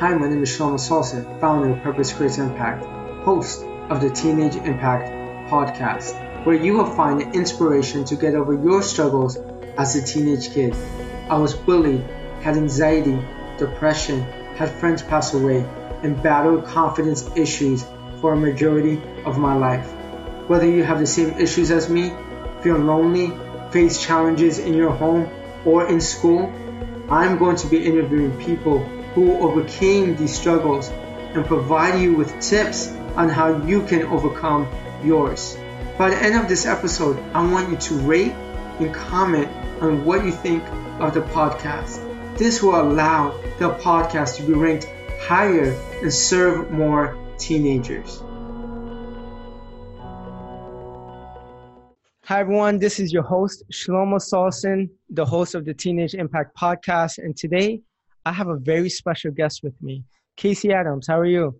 Hi, my name is Shlomo Solson, founder of Purpose Creates Impact, host of the Teenage Impact podcast, where you will find inspiration to get over your struggles as a teenage kid. I was bullied, had anxiety, depression, had friends pass away, and battled confidence issues for a majority of my life. Whether you have the same issues as me, feel lonely, face challenges in your home or in school, I'm going to be interviewing people who overcame these struggles and provide you with tips on how you can overcome yours. By the end of this episode, I want you to rate and comment on what you think of the podcast. This will allow the podcast to be ranked higher and serve more teenagers. Hi, everyone. This is your host, Shlomo Solson, the host of the Teenage Impact Podcast. And today I have a very special guest with me, Casey Adams. How are you?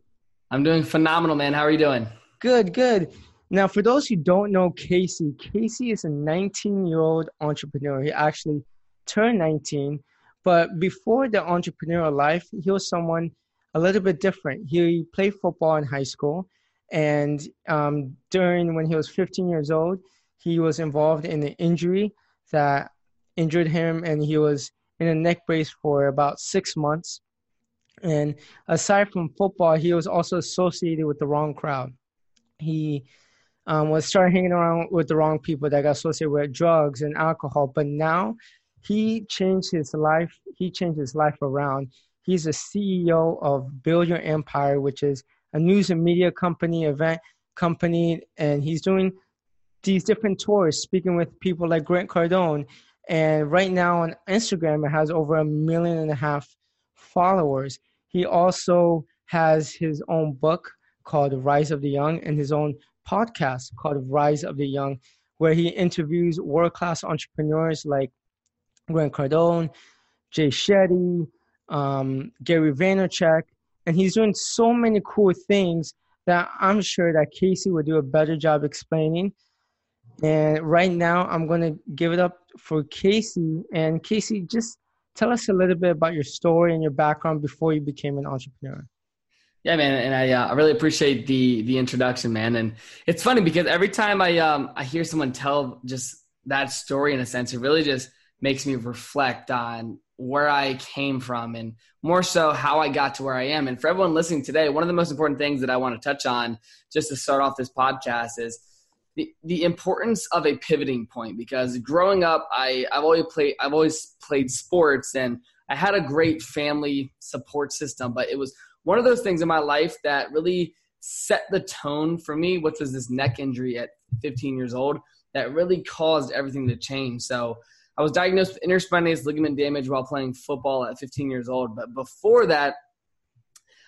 I'm doing phenomenal, man. How are you doing? Good, good. Now, for those who don't know Casey, Casey is a 19 year old entrepreneur. He actually turned 19, but before the entrepreneurial life, he was someone a little bit different. He played football in high school, and um, during when he was 15 years old, he was involved in an injury that injured him, and he was in a neck brace for about six months. And aside from football, he was also associated with the wrong crowd. He um, was started hanging around with the wrong people that got associated with drugs and alcohol. But now he changed his life. He changed his life around. He's a CEO of Build Your Empire, which is a news and media company, event company, and he's doing these different tours, speaking with people like Grant Cardone. And right now on Instagram, it has over a million and a half followers. He also has his own book called Rise of the Young and his own podcast called Rise of the Young, where he interviews world class entrepreneurs like Grant Cardone, Jay Shetty, um, Gary Vaynerchuk, and he's doing so many cool things that I'm sure that Casey would do a better job explaining. And right now, I'm going to give it up for Casey. And Casey, just tell us a little bit about your story and your background before you became an entrepreneur. Yeah, man, and I uh, I really appreciate the the introduction, man. And it's funny because every time I um I hear someone tell just that story in a sense, it really just makes me reflect on where I came from and more so how I got to where I am. And for everyone listening today, one of the most important things that I want to touch on just to start off this podcast is the, the importance of a pivoting point because growing up I, I've always played I've always played sports and I had a great family support system, but it was one of those things in my life that really set the tone for me, which was this neck injury at 15 years old that really caused everything to change. So I was diagnosed with interspinous ligament damage while playing football at 15 years old. But before that,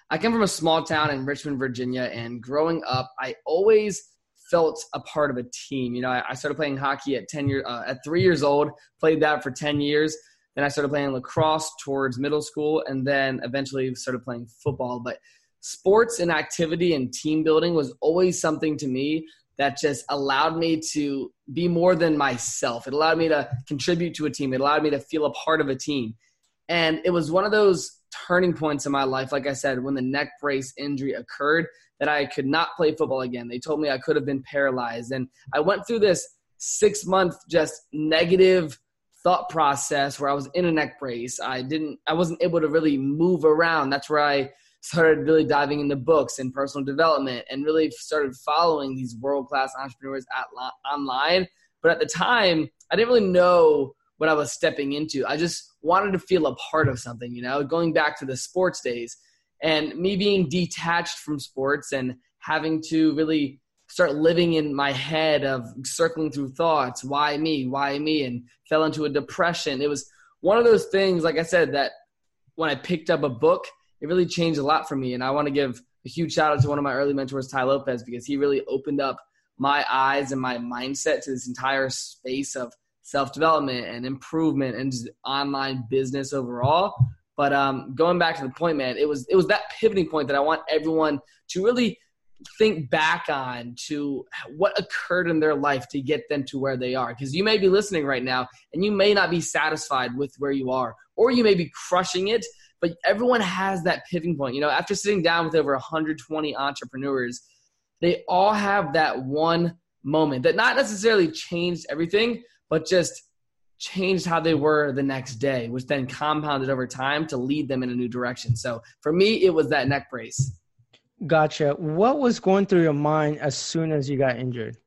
I came from a small town in Richmond, Virginia, and growing up, I always felt a part of a team. You know, I, started playing hockey at 10 years, uh, at three years old, played that for 10 years. Then I started playing lacrosse towards middle school, and then eventually started playing football. But sports and activity and team building was always something to me that just allowed me to be more than myself. It allowed me to contribute to a team. It allowed me to feel a part of a team. And it was one of those turning points in my life, like I said, when the neck brace injury occurred, that I could not play football again. They told me I could have been paralyzed. And I went through this six month just negative thought process where I was in a neck brace. I didn't, I wasn't able to really move around. That's where I started really diving into books and personal development and really started following these world class entrepreneurs at online. But at the time, I didn't really know what I was stepping into. I just wanted to feel a part of something, you know, going back to the sports days and me being detached from sports and having to really start living in my head of circling through thoughts why me why me and fell into a depression it was one of those things like i said that when i picked up a book it really changed a lot for me and i want to give a huge shout out to one of my early mentors Tai Lopez because he really opened up my eyes and my mindset to this entire space of self-development and improvement and online business overall but um, going back to the point, man, it was it was that pivoting point that I want everyone to really think back on to what occurred in their life to get them to where they are. Because you may be listening right now and you may not be satisfied with where you are, or you may be crushing it, but everyone has that pivoting point. You know, after sitting down with over 120 entrepreneurs, they all have that one moment that not necessarily changed everything, but just changed how they were the next day, which then compounded over time to lead them in a new direction. So for me, it was that neck brace. Gotcha. What was going through your mind as soon as you got injured?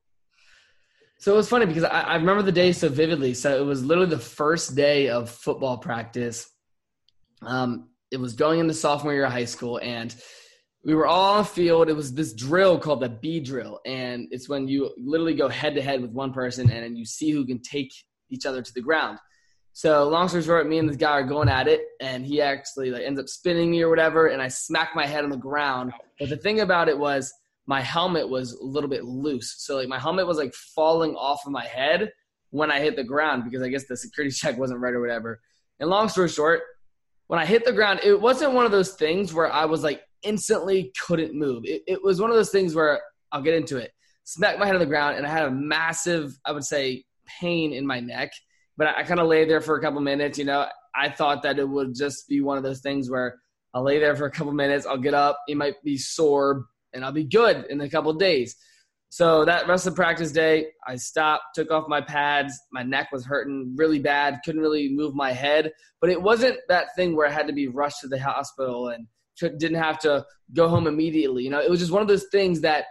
So it was funny because I, I remember the day so vividly. So it was literally the first day of football practice. Um, it was going into sophomore year of high school, and we were all on the field. It was this drill called the B drill, and it's when you literally go head to head with one person, and you see who can take each other to the ground. So long story short, me and this guy are going at it, and he actually like ends up spinning me or whatever, and I smack my head on the ground. But the thing about it was my helmet was a little bit loose, so like my helmet was like falling off of my head when I hit the ground because I guess the security check wasn't right or whatever. And long story short, when I hit the ground, it wasn't one of those things where I was like instantly couldn't move. It, it was one of those things where I'll get into it. Smacked my head on the ground, and I had a massive, I would say, pain in my neck. But I, I kind of lay there for a couple minutes. You know, I thought that it would just be one of those things where I'll lay there for a couple minutes, I'll get up, it might be sore, and I'll be good in a couple days. So that rest of practice day, I stopped, took off my pads. My neck was hurting really bad, couldn't really move my head. But it wasn't that thing where I had to be rushed to the hospital and didn't have to go home immediately. You know, it was just one of those things that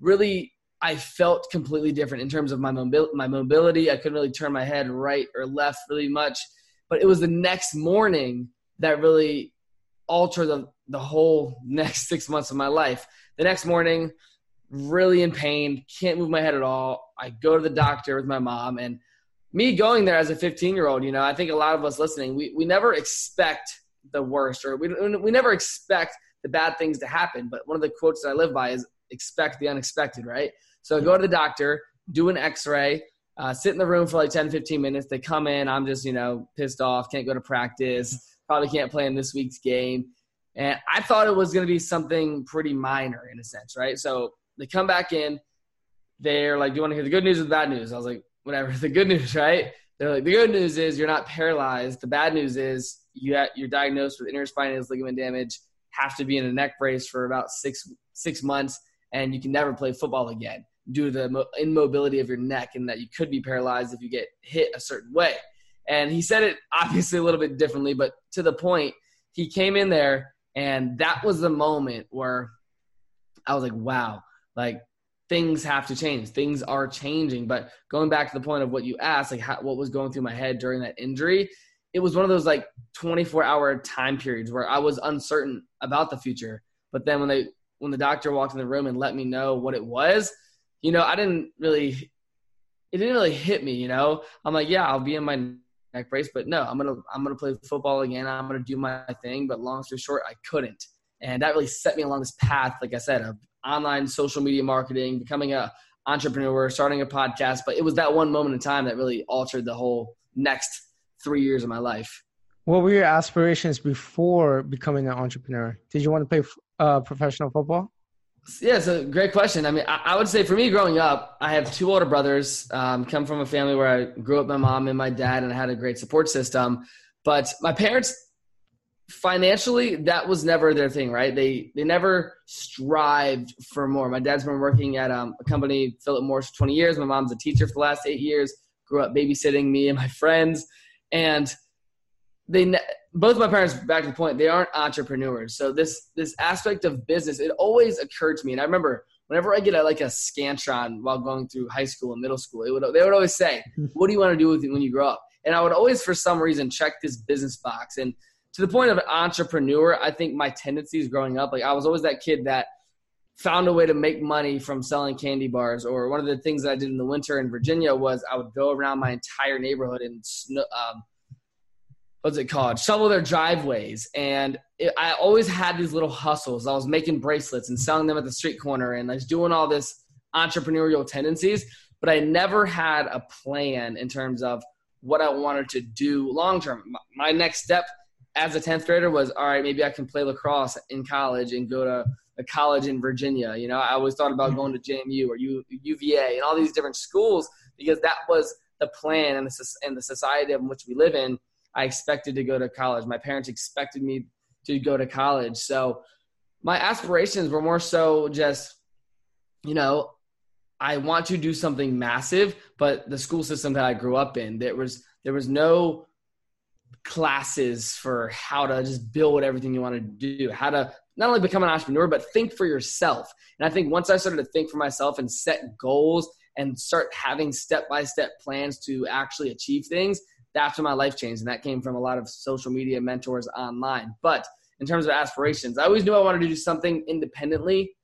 really I felt completely different in terms of my mobility. My mobility, I couldn't really turn my head right or left really much. But it was the next morning that really altered the, the whole next six months of my life. The next morning, really in pain, can't move my head at all. I go to the doctor with my mom, and me going there as a 15 year old, you know, I think a lot of us listening, we, we never expect the worst or we, we never expect the bad things to happen. But one of the quotes that I live by is expect the unexpected, right? So go to the doctor, do an x ray, uh, sit in the room for like 10, 15 minutes. They come in, I'm just, you know, pissed off, can't go to practice, probably can't play in this week's game. And I thought it was going to be something pretty minor in a sense, right? So they come back in. They're like, "Do you want to hear the good news or the bad news?" I was like, "Whatever." The good news, right? They're like, "The good news is you're not paralyzed. The bad news is you got, you're diagnosed with interspinous ligament damage. Have to be in a neck brace for about six six months, and you can never play football again due to the immobility of your neck, and that you could be paralyzed if you get hit a certain way." And he said it obviously a little bit differently, but to the point, he came in there, and that was the moment where I was like, "Wow." like things have to change things are changing but going back to the point of what you asked like how, what was going through my head during that injury it was one of those like 24 hour time periods where i was uncertain about the future. But then when they when the doctor walked in the room and let me know what it was you know i didn't really it didn't really hit me you know? I'm like yeah i'll be in my neck brace but no i'm gonna i'm gonna play football again. I'm gonna do my thing. But long story short i couldn't. And that really set me along this path like i said of online social media marketing, becoming a entrepreneur, starting a podcast. But it was that one moment in time that really altered the whole next three years of my life. What were your aspirations before becoming an entrepreneur? Did you want to play uh, professional football? Yeah, it's a great question. I mean, I, I, would say for me growing up, I have two older brothers, um, come from a family where I grew up my mom and my dad, and I had a great support system. But my parents financially that was never their thing right they they never strived for more my dad's been working at um, a company philip morris for 20 years my mom's a teacher for the last eight years grew up babysitting me and my friends and they both my parents back to the point they aren't entrepreneurs. So this this aspect of business it always occurred to me. And i remember whenever i get a, like a scantron while going through high school and middle school it would they would always say what do you want to do with it when you grow up? And i would always for some reason check this business box. And to the point of an entrepreneur, I think my tendencies growing up, like I was always that kid that found a way to make money from selling candy bars. Or one of the things that I did in the winter in Virginia was I would go around my entire neighborhood and um, what's it called? Shovel their driveways. And it, I always had these little hustles. I was making bracelets and selling them at the street corner and I was doing all this entrepreneurial tendencies, but I never had a plan in terms of what I wanted to do long term. My next step – as a 10th grader was all right maybe i can play lacrosse in college and go to a college in virginia. You know i always thought about mm-hmm. going to jmu or U, uva and all these different schools because that was the plan and the, and the society in which we live in. I expected to go to college. My parents expected me to go to college. So my aspirations were more so just, you know, I want to do something massive, but the school system that I grew up in, there was there was no classes for how to just build everything you want to do, how to not only become an entrepreneur, but think for yourself. And I think once I started to think for myself and set goals and start having step by step plans to actually achieve things, that's when my life changed. And that came from a lot of social media mentors online. But in terms of aspirations, I always knew I wanted to do something independently.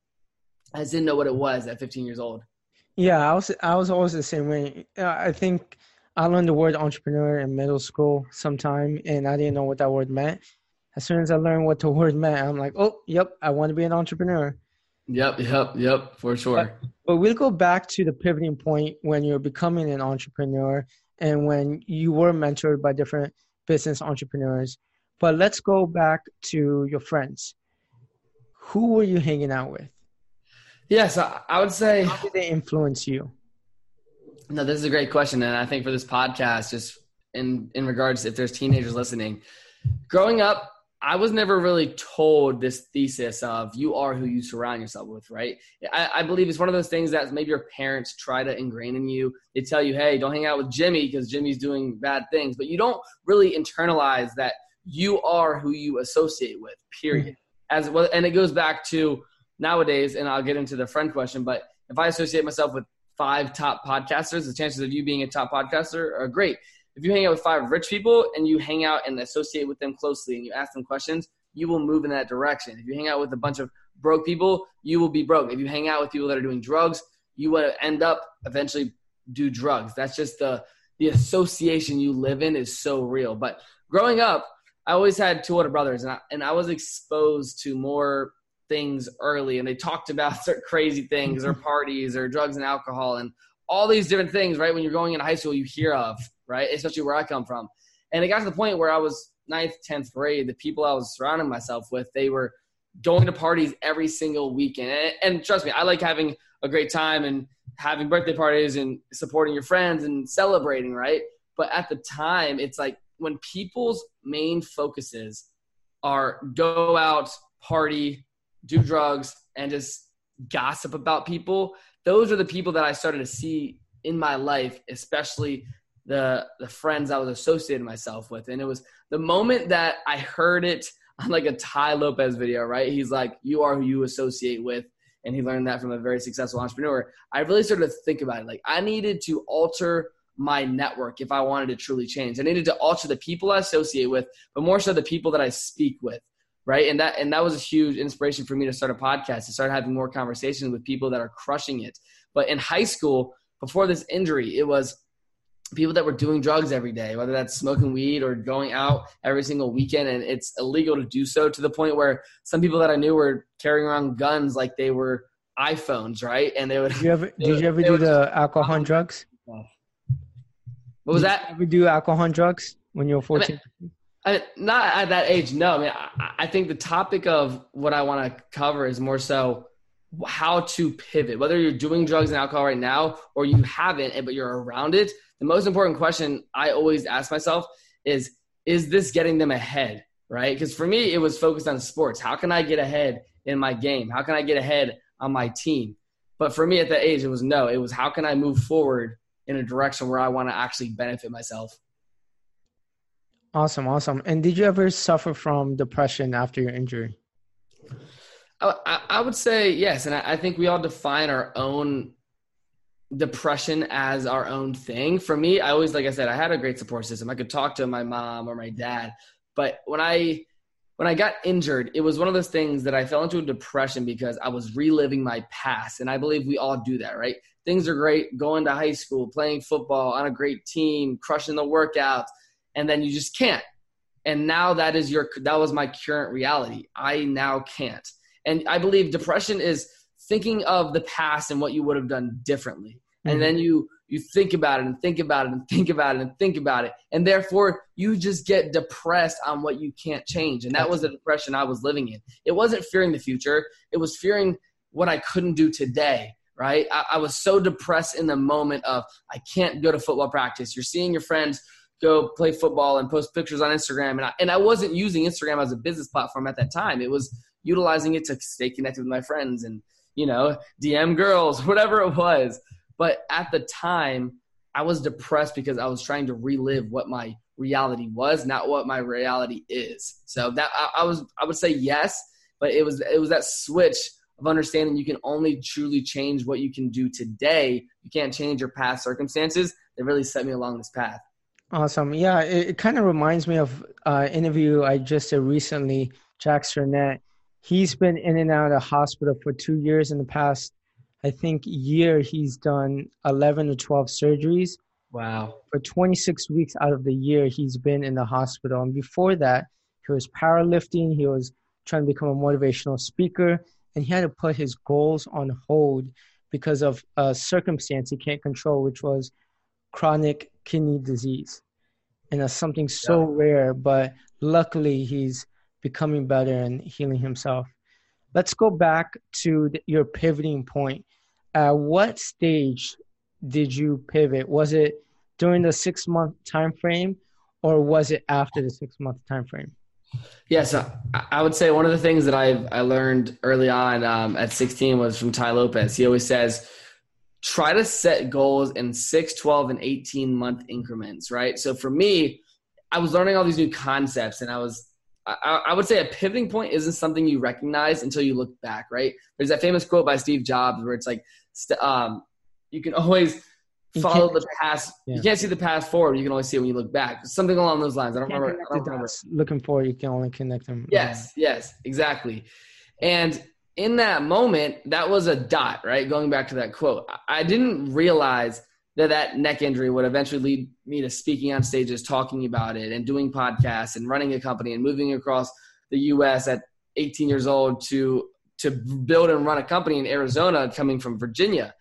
I just didn't know what it was at 15 years old. Yeah, I was I was always the same way. Uh, I think I learned the word entrepreneur in middle school sometime, and I didn't know what that word meant. As soon as I learned what the word meant, I'm like, oh, yep, I want to be an entrepreneur. Yep, yep, yep, for sure. But, but we'll go back to the pivoting point when you're becoming an entrepreneur and when you were mentored by different business entrepreneurs. But let's go back to your friends. Who were you hanging out with? Yes, I would say. How did they influence you? No, this is a great question, and I think for this podcast, just in in regards, if there's teenagers listening, growing up, I was never really told this thesis of you are who you surround yourself with, right? I, I, believe it's one of those things that maybe your parents try to ingrain in you. They tell you, hey, don't hang out with Jimmy because Jimmy's doing bad things, but you don't really internalize that you are who you associate with, period. Mm-hmm. As well, and it goes back to nowadays, and I'll get into the friend question, but if I associate myself with five top podcasters, the chances of you being a top podcaster are great. If you hang out with five rich people and you hang out and associate with them closely and you ask them questions, you will move in that direction. If you hang out with a bunch of broke people, you will be broke. If you hang out with people that are doing drugs, you will end up eventually do drugs. That's just the the association you live in is so real. But growing up, I always had two older brothers, and I, and I was exposed to more things early and they talked about certain crazy things or parties or drugs and alcohol and all these different things, right? When you're going into high school, you hear of, right? Especially where I come from. And it got to the point where I was ninth, 10th grade, the people I was surrounding myself with, they were going to parties every single weekend. And, and trust me, I like having a great time and having birthday parties and supporting your friends and celebrating, right? But at the time, it's like when people's main focuses are go out, party, do drugs, and just gossip about people, those are the people that I started to see in my life, especially the the friends I was associating myself with. And it was the moment that I heard it on like a Tai Lopez video, right? He's like, You are who you associate with. And he learned that from a very successful entrepreneur. I really started to think about it. Like I needed to alter my network if I wanted to truly change. I needed to alter the people I associate with, but more so the people that I speak with right and that and that was a huge inspiration for me to start a podcast to start having more conversations with people that are crushing it but in high school before this injury it was people that were doing drugs every day whether that's smoking weed or going out every single weekend and it's illegal to do so to the point where some people that i knew were carrying around guns like they were iphones right? And they would did you ever, did you ever do the alcohol and drugs? What was did that? ever do alcohol and drugs when you were 14 I mean, I, not at that age, no. I mean, I, I think the topic of what I want to cover is more so how to pivot. Whether you're doing drugs and alcohol right now or you haven't, but you're around it, the most important question I always ask myself is, is this getting them ahead? Right? Because for me, it was focused on sports. How can I get ahead in my game? How can I get ahead on my team? But for me at that age, it was no. It was how can I move forward in a direction where I want to actually benefit myself? Awesome, awesome. And did you ever suffer from depression after your injury? I, I would say yes, and I, I think we all define our own depression as our own thing. For me, I always, like I said, I had a great support system. I could talk to my mom or my dad, but when I when I got injured, it was one of those things that I fell into a depression because I was reliving my past, and I believe we all do that, right? Things are great, going to high school, playing football on a great team, crushing the workouts and then you just can't. And now that is your that was my current reality. I now can't. And I believe depression is thinking of the past and what you would have done differently. Mm-hmm. And then you you think about it and think about it and think about it and think about it. And therefore you just get depressed on what you can't change. And that was the depression I was living in. It wasn't fearing the future. It was fearing what I couldn't do today right? I, I, was so depressed in the moment of I can't go to football practice. You're seeing your friends go play football and post pictures on Instagram. And I, and I wasn't using Instagram as a business platform at that time. It was utilizing it to stay connected with my friends and, you know, DM girls, whatever it was. But at the time, I was depressed because I was trying to relive what my reality was, not what my reality is. So that I, I was, I would say yes, but it was, it was that switch of understanding you can only truly change what you can do today. You can't change your past circumstances. That really set me along this path. Awesome. Yeah, it, it kind of reminds me of uh, interview I just did recently. Jack Sernett. He's been in and out of hospital for two years. In the past, I think year, he's done eleven to twelve surgeries. Wow. For 26 weeks out of the year, he's been in the hospital. And before that, he was powerlifting. He was trying to become a motivational speaker and he had to put his goals on hold because of a circumstance he can't control, which was chronic kidney disease. And that's something so yeah. rare, but luckily he's becoming better and healing himself. Let's go back to the, your pivoting point. At what stage did you pivot? Was it during the six month time frame or was it after the six month time frame? Yes, yeah, so I would say one of the things that I I learned early on um, at 16 was from Tai Lopez. He always says, try to set goals in 6, 12, and 18 month increments, right? So for me, I was learning all these new concepts and I was I, I, would say a pivoting point isn't something you recognize until you look back, right? There's that famous quote by Steve Jobs where it's like, um, you can always follow the past. Yeah. You can't see the past forward. You can only see it when you look back. Something along those lines. I don't remember. I don't remember. Looking forward, you can only connect them. Yes, yes, exactly. And in that moment, that was a dot, right? Going back to that quote, I didn't realize that that neck injury would eventually lead me to speaking on stages, talking about it, and doing podcasts, and running a company, and moving across the U.S. at 18 years old to to build and run a company in Arizona, coming from Virginia.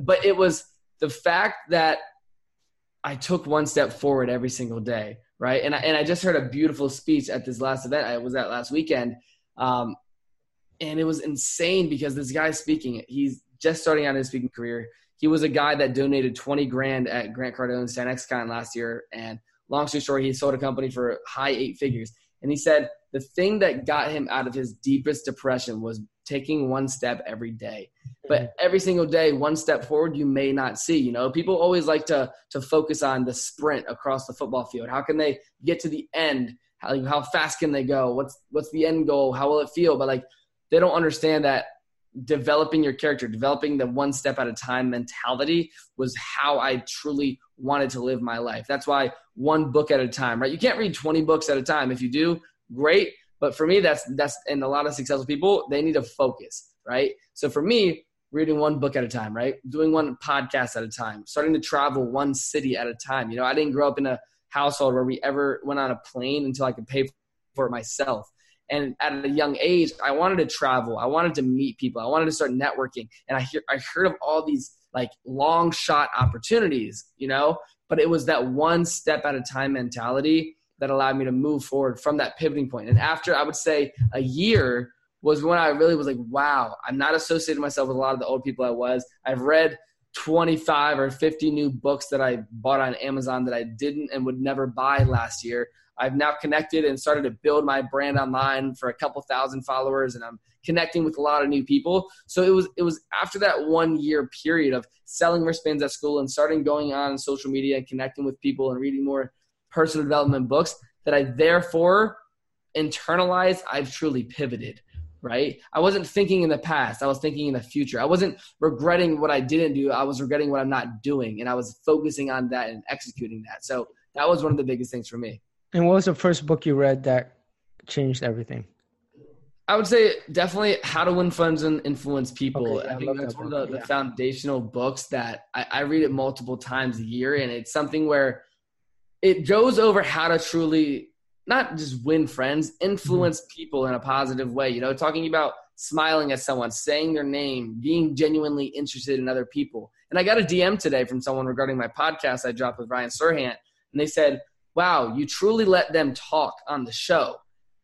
But it was the fact that I took one step forward every single day, right? And I, and I just heard a beautiful speech at this last event I was at last weekend. Um, and it was insane because this guy speaking, he's just starting out his speaking career. He was a guy that donated 20 grand at Grant Cardone's 10XCon last year. And long story short, he sold a company for high eight figures. And he said the thing that got him out of his deepest depression was taking one step every day but mm-hmm. every single day one step forward you may not see you know people always like to to focus on the sprint across the football field how can they get to the end how, how fast can they go what's what's the end goal how will it feel but like they don't understand that developing your character developing the one step at a time mentality was how i truly wanted to live my life that's why one book at a time right you can't read 20 books at a time if you do great but for me, that's that's and a lot of successful people, they need to focus, right? So for me, reading one book at a time, right? Doing one podcast at a time, starting to travel one city at a time. You know, I didn't grow up in a household where we ever went on a plane until I could pay for it myself. And at a young age, I wanted to travel. I wanted to meet people. I wanted to start networking. And I hear I heard of all these like long shot opportunities, you know, but it was that one step at a time mentality that allowed me to move forward from that pivoting point. And after I would say a year was when I really was like, wow, I'm not associating myself with a lot of the old people I was. I've read 25 or 50 new books that I bought on Amazon that I didn't and would never buy last year. I've now connected and started to build my brand online for a couple thousand followers and I'm connecting with a lot of new people. So it was it was after that 1 year period of selling wristbands at school and starting going on social media and connecting with people and reading more personal development books that I therefore internalized, I've truly pivoted, right? I wasn't thinking in the past, I was thinking in the future. I wasn't regretting what I didn't do, I was regretting what I'm not doing. And I was focusing on that and executing that. So that was one of the biggest things for me. And what was the first book you read that changed everything? I would say definitely How to Win Friends and Influence People. Okay, I, I think that's that one of the, yeah. the, foundational books that I, I read it multiple times a year. And it's something where it goes over how to truly not just win friends, influence mm-hmm. people in a positive way. You know, talking about smiling at someone, saying their name, being genuinely interested in other people. And I got a DM today from someone regarding my podcast I dropped with Ryan Serhant, and they said, Wow, you truly let them talk on the show.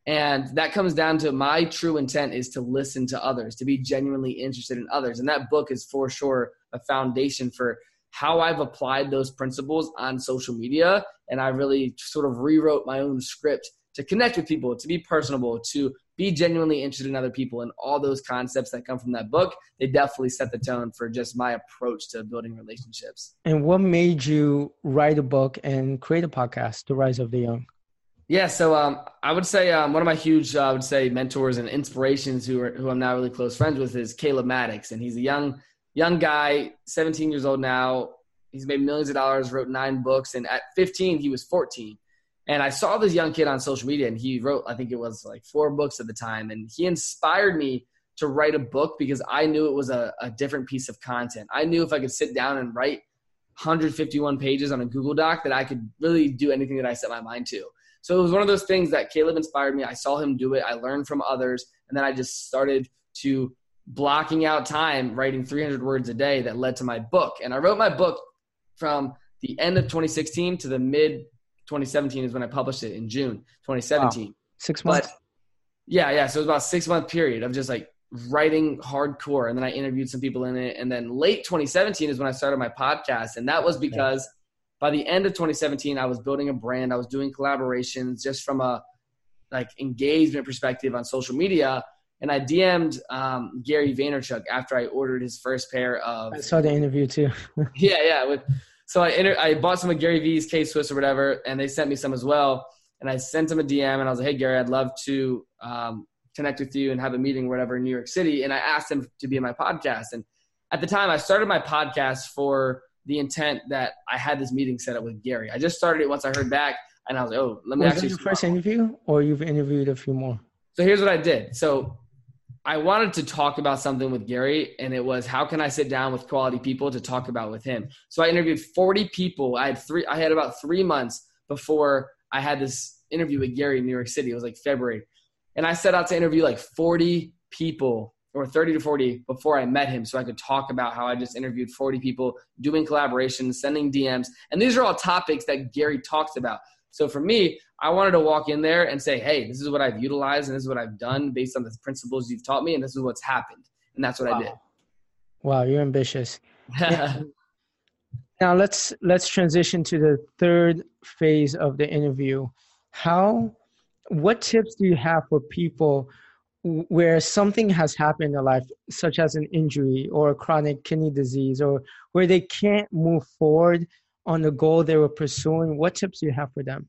And that comes down to my true intent is to listen to others, to be genuinely interested in others. And that book is for sure a foundation for how I've applied those principles on social media. And I really sort of rewrote my own script to connect with people, to be personable, to be genuinely interested in other people and all those concepts that come from that book they definitely set the tone for just my approach to building relationships. And what made you write a book and create a podcast the rise of the young? Yeah so um, i would say um, one of my huge uh, i would say mentors and inspirations who are who i'm now really close friends with is caleb Maddix, and he's a young young guy 17 years old now. He's made millions of dollars wrote nine books and at 15 he was 14 and I saw this young kid on social media, and he wrote, I think it was like four books at the time. And he inspired me to write a book because I knew it was a, a different piece of content. I knew if I could sit down and write 151 pages on a Google Doc that I could really do anything that I set my mind to. So it was one of those things that Caleb inspired me. I saw him do it. I learned from others. And then I just started to blocking out time writing 300 words a day that led to my book. And I wrote my book from the end of 2016 to the mid 2017 is when I published it in June 2017. Wow. Six months. But, yeah, yeah. So it was about six month period of just like writing hardcore, and then I interviewed some people in it, and then late 2017 is when I started my podcast, and that was because yeah. by the end of 2017 I was building a brand, I was doing collaborations just from a like engagement perspective on social media. And I DM'd um, Gary Vaynerchuk after I ordered his first pair of. I saw the interview too. yeah, yeah, with so I inter- I bought some of Gary Vee's K Swiss or whatever, and they sent me some as well. And I sent him a DM, and I was like, "Hey Gary, I'd love to um, connect with you and have a meeting, or whatever, in New York City." And I asked him to be in my podcast. And at the time, I started my podcast for the intent that I had this meeting set up with Gary. I just started it once I heard back, and I was like, "Oh, let me was actually." Was your first interview, or you've interviewed a few more? So here's what I did. So I wanted to talk about something with Gary, and it was how can I sit down with quality people to talk about with him. So I interviewed 40 people. I had three. I had about three months before I had this interview with Gary in New York City. It was like February, and I set out to interview like 40 people or 30 to 40 before I met him, so I could talk about how I just interviewed 40 people, doing collaborations, sending DMs, and these are all topics that Gary talks about. So for me, I wanted to walk in there and say, hey, this is what I've utilized and this is what I've done based on the principles you've taught me, and this is what's happened. And that's what wow. I did. Wow, you're ambitious. now let's let's transition to the third phase of the interview. How what tips do you have for people where something has happened in their life, such as an injury or a chronic kidney disease, or where they can't move forward on the goal they were pursuing, what tips do you have for them?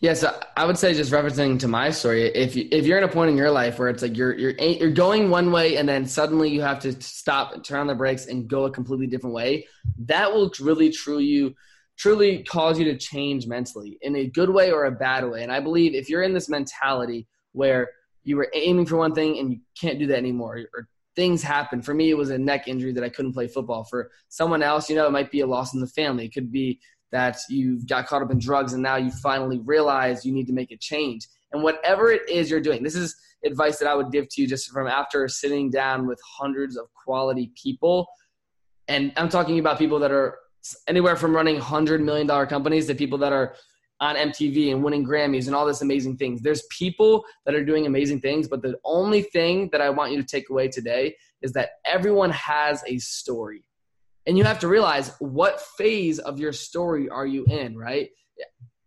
Yes, yeah, so I would say just referencing to my story, if you, if you're in a point in your life where it's like you're you're you're going one way and then suddenly you have to stop, turn on the brakes, and go a completely different way, that will really truly truly cause you to change mentally in a good way or a bad way. And I believe if you're in this mentality where you were aiming for one thing and you can't do that anymore, or things happen. For me, it was a neck injury that I couldn't play football. For someone else, you know, it might be a loss in the family. It could be that you got caught up in drugs and now you finally realize you need to make a change. And whatever it is you're doing, this is advice that I would give to you just from after sitting down with hundreds of quality people. And I'm talking about people that are anywhere from running $100 million companies to people that are on MTV and winning Grammys and all this amazing things. There's people that are doing amazing things, but the only thing that I want you to take away today is that everyone has a story. And you have to realize what phase of your story are you in, right?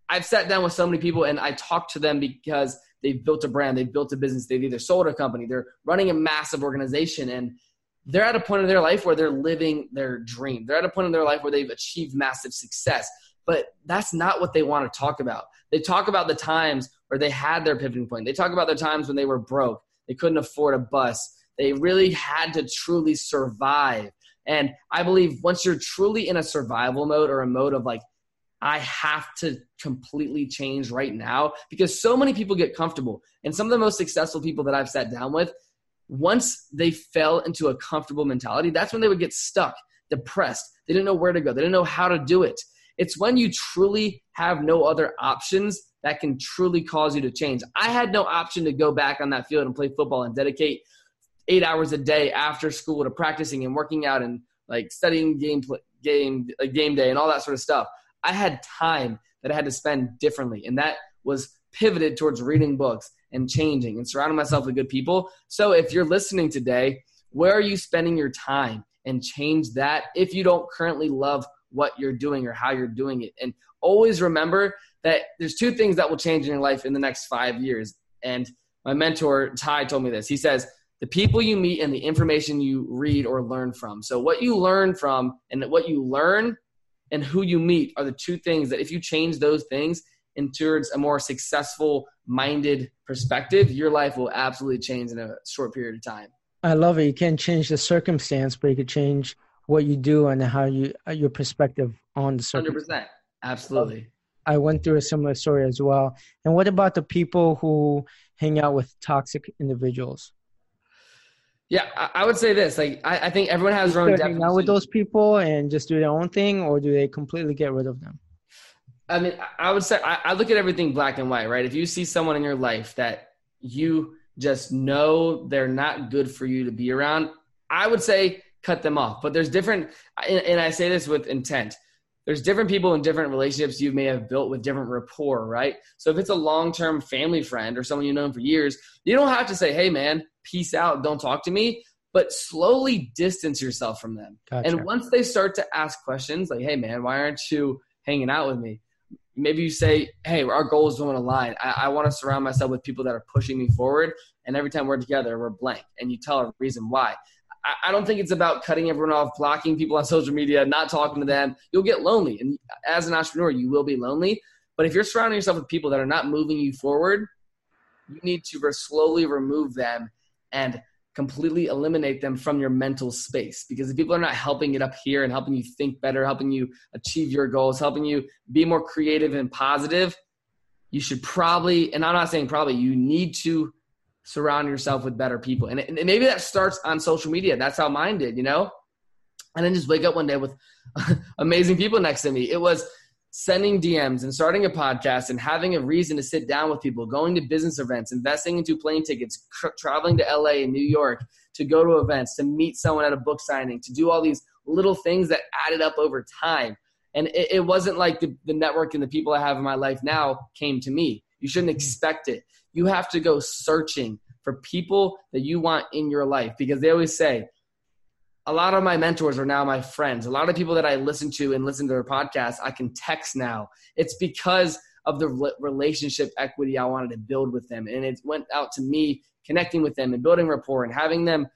I've sat down with so many people and I talk to them because they've built a brand, they've built a business, they've either sold a company, they're running a massive organization and they're at a point in their life where they're living their dream. They're at a point in their life where they've achieved massive success but that's not what they want to talk about. They talk about the times where they had their pivoting point. They talk about the times when they were broke, they couldn't afford a bus, they really had to truly survive. And I believe once you're truly in a survival mode or a mode of like, I have to completely change right now because so many people get comfortable. And some of the most successful people that I've sat down with, once they fell into a comfortable mentality, that's when they would get stuck, depressed. They didn't know where to go, they didn't know how to do it. It's when you truly have no other options that can truly cause you to change. I had no option to go back on that field and play football and dedicate eight hours a day after school to practicing and working out and like studying game game like game day and all that sort of stuff. I had time that I had to spend differently, and that was pivoted towards reading books and changing and surrounding myself with good people. So if you're listening today, where are you spending your time? and change that if you don't currently love what you're doing or how you're doing it. And always remember that there's two things that will change in your life in the next five years. And my mentor, Tai, told me this. He says, the people you meet and the information you read or learn from. So, what you learn from and what you learn and who you meet are the two things that if you change those things in towards a more successful minded perspective, your life will absolutely change in a short period of time. I love it. You can't change the circumstance, but you can change what you do and how you uh, your perspective on the circumstance. 100%. Absolutely. I went through a similar story as well. And what about the people who hang out with toxic individuals? Yeah, I, would say this. Like, I, I think everyone has their own. Hang out with those people and just do their own thing, or do they completely get rid of them? I mean, I would say I, I look at everything black and white, right? If you see someone in your life that you just know they're not good for you to be around, I would say cut them off. But there's different, and I say this with intent. There's different people in different relationships you may have built with different rapport, right? So if it's a long term family friend or someone you've known for years, you don't have to say, hey, man, peace out, don't talk to me, but slowly distance yourself from them. Gotcha. And once they start to ask questions like, hey, man, why aren't you hanging out with me? maybe you say, hey, our goals don't align. I, I want to surround myself with people that are pushing me forward. And every time we're together, we're blank. And you tell a reason why. I, don't think it's about cutting everyone off, blocking people on social media, not talking to them. You'll get lonely. And as an entrepreneur, you will be lonely. But if you're surrounding yourself with people that are not moving you forward, you need to slowly remove them and completely eliminate them from your mental space because if people are not helping it up here and helping you think better helping you achieve your goals helping you be more creative and positive you should probably and i'm not saying probably you need to surround yourself with better people and, and maybe that starts on social media that's how mine did you know and then just wake up one day with amazing people next to me it was sending DMs and starting a podcast and having a reason to sit down with people, going to business events, investing into plane tickets, cr- traveling to LA and New York to go to events, to meet someone at a book signing, to do all these little things that added up over time. And it, it wasn't like the, the network and the people I have in my life now came to me. You shouldn't expect it. You have to go searching for people that you want in your life because they always say, a lot of my mentors are now my friends. A lot of people that I listen to and listen to their podcasts, I can text now. It's because of the relationship equity I wanted to build with them. And it went out to me connecting with them and building rapport and having them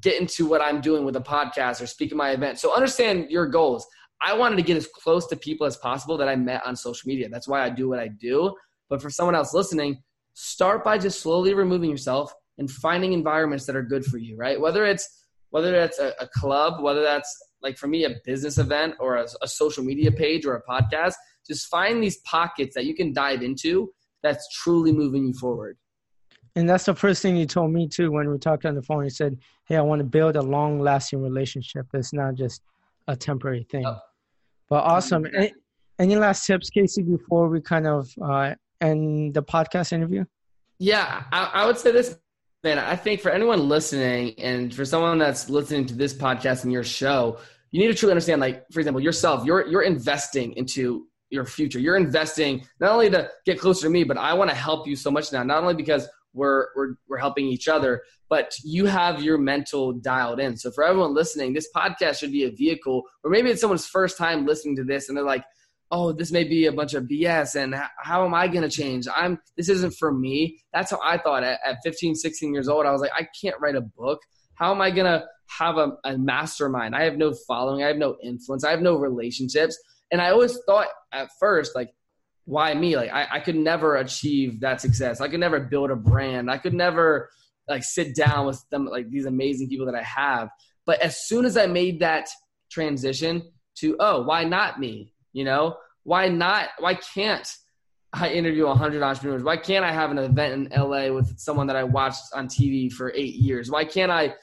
get into what I'm doing with a podcast or speak at my event. So understand your goals. I wanted to get as close to people as possible that I met on social media. That's why I do what I do. But for someone else listening, start by just slowly removing yourself and finding environments that are good for you, right? Whether it's whether that's a, a club, whether that's like for me, a business event or a, a social media page or a podcast, just find these pockets that you can dive into that's truly moving you forward. And that's the first thing you told me too when we talked on the phone. You said, "Hey, I want to build a long-lasting relationship. It's not just a temporary thing." Oh. But awesome. Any, any, last tips, Casey, before we kind of uh, end the podcast interview? Yeah, I, I would say this man, I think for anyone listening and for someone that's listening to this podcast and your show, you need to truly understand, like, for example, yourself, you're you're investing into your future. You're investing not only to get closer to me, but I want to help you so much now, not only because we're we're we're helping each other, but you have your mental dialed in. So for everyone listening, this podcast should be a vehicle, or maybe it's someone's first time listening to this and they're like, oh, this may be a bunch of BS and how am I going to change? I'm, this isn't for me. That's how I thought at, at 15, 16 years old. I was like, I can't write a book. How am I going to have a, a mastermind? I have no following. I have no influence. I have no relationships. And I always thought at first, like, why me? Like, I, I could never achieve that success. I could never build a brand. I could never like sit down with them, like these amazing people that I have. But as soon as I made that transition to, oh, why not me? You know, why not? Why can't I interview 100 entrepreneurs? Why can't I have an event in LA with someone that I watched on TV for eight years? Why can't I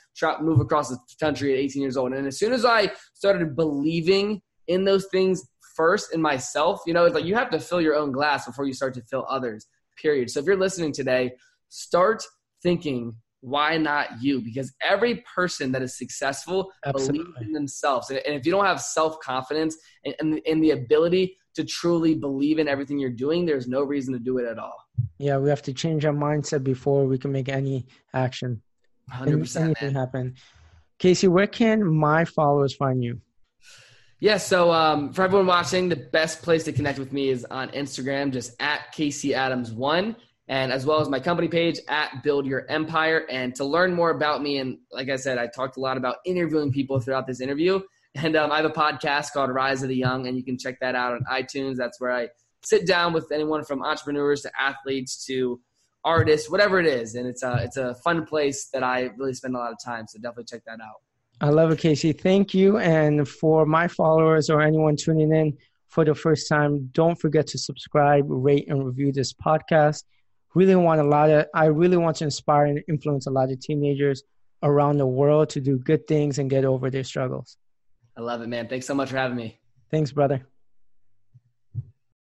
move across the country at 18 years old? And as soon as I started believing in those things first in myself, you know, it's like you have to fill your own glass before you start to fill others, period. So if you're listening today, start thinking why not you? Because every person that is successful Absolutely. believes in themselves. And if you don't have self confidence and, and, and, the ability to truly believe in everything you're doing, there's no reason to do it at all. Yeah, we have to change our mindset before we can make any action. 100%. Anything happen. Casey, where can my followers find you? Yeah, so um, for everyone watching, the best place to connect with me is on Instagram, just at Casey Adams one, and as well as my company page at Build Your Empire. And to learn more about me, and like I said, I talked a lot about interviewing people throughout this interview. And um, I have a podcast called Rise of the Young, and you can check that out on iTunes. That's where I sit down with anyone from entrepreneurs to athletes to artists, whatever it is. And it's a it's a fun place that I really spend a lot of time. So definitely check that out. I love it, Casey. Thank you. And for my followers or anyone tuning in for the first time, don't forget to subscribe, rate, and review this podcast. Really want a lot of I really want to inspire and influence a lot of teenagers around the world to do good things and get over their struggles. I love it, man. Thanks so much for having me. Thanks, brother.